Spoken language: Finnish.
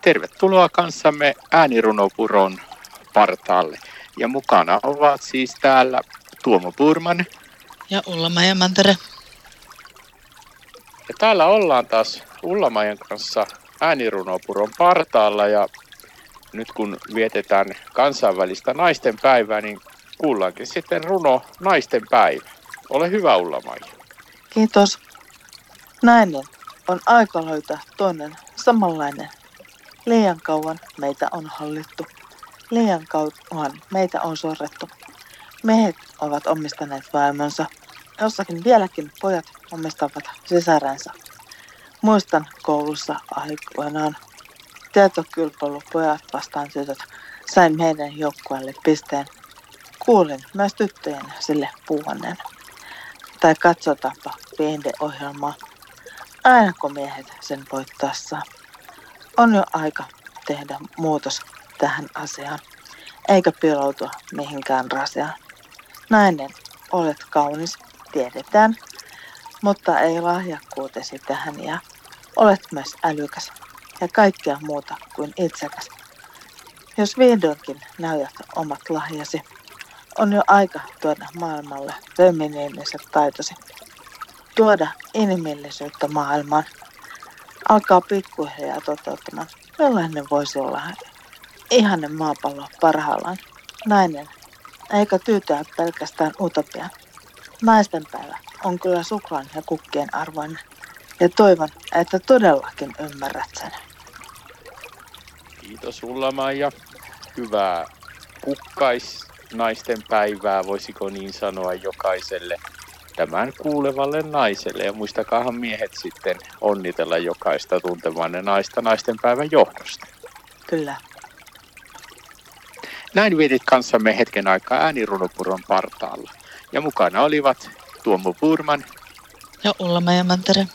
Tervetuloa kanssamme äänirunopuron partaalle. Ja mukana ovat siis täällä Tuomo Purman. Ja Ulla-Maija Mantere. Ja täällä ollaan taas Ulla-Maijan kanssa äänirunopuron partaalla ja nyt kun vietetään kansainvälistä naisten päivää, niin kuullaankin sitten runo naisten päivä. Ole hyvä Ulla-Maija. Kiitos. Nainen on aika löytää toinen samanlainen. Liian kauan meitä on hallittu. Liian kauan meitä on sorrettu. Miehet ovat omistaneet vaimonsa. Jossakin vieläkin pojat omistavat sisäränsä. Muistan koulussa aikoinaan tietokilpailu pojat vastaan tytöt sain meidän joukkueelle pisteen. Kuulin myös tyttöjen sille puhuneen. Tai katsotaanpa ohjelmaa Aina kun miehet sen voittaessa. On jo aika tehdä muutos tähän asiaan, eikä piiloutua mihinkään rasiaan. Nainen, olet kaunis, tiedetään, mutta ei lahjakkuutesi tähän ja olet myös älykäs ja kaikkea muuta kuin itsekäs. Jos vihdoinkin näytät omat lahjasi, on jo aika tuoda maailmalle feminiiniset taitosi. Tuoda inhimillisyyttä maailmaan. Alkaa pikkuhiljaa toteuttamaan, millainen voisi olla ihanen maapallo parhaillaan. Nainen, eikä tyytyä pelkästään utopiaan. Naisten päivä on kyllä suklaan ja kukkien arvoinen. Ja toivon, että todellakin ymmärrät sen. Kiitos Ulla-Maija. Hyvää kukkais naisten päivää, voisiko niin sanoa jokaiselle tämän kuulevalle naiselle. Ja muistakaahan miehet sitten onnitella jokaista tuntemanne naista naisten päivän johdosta. Kyllä. Näin vietit kanssamme hetken aikaa äänirunopuron partaalla. Ja mukana olivat Tuomo Purman ja Ulla Mantere.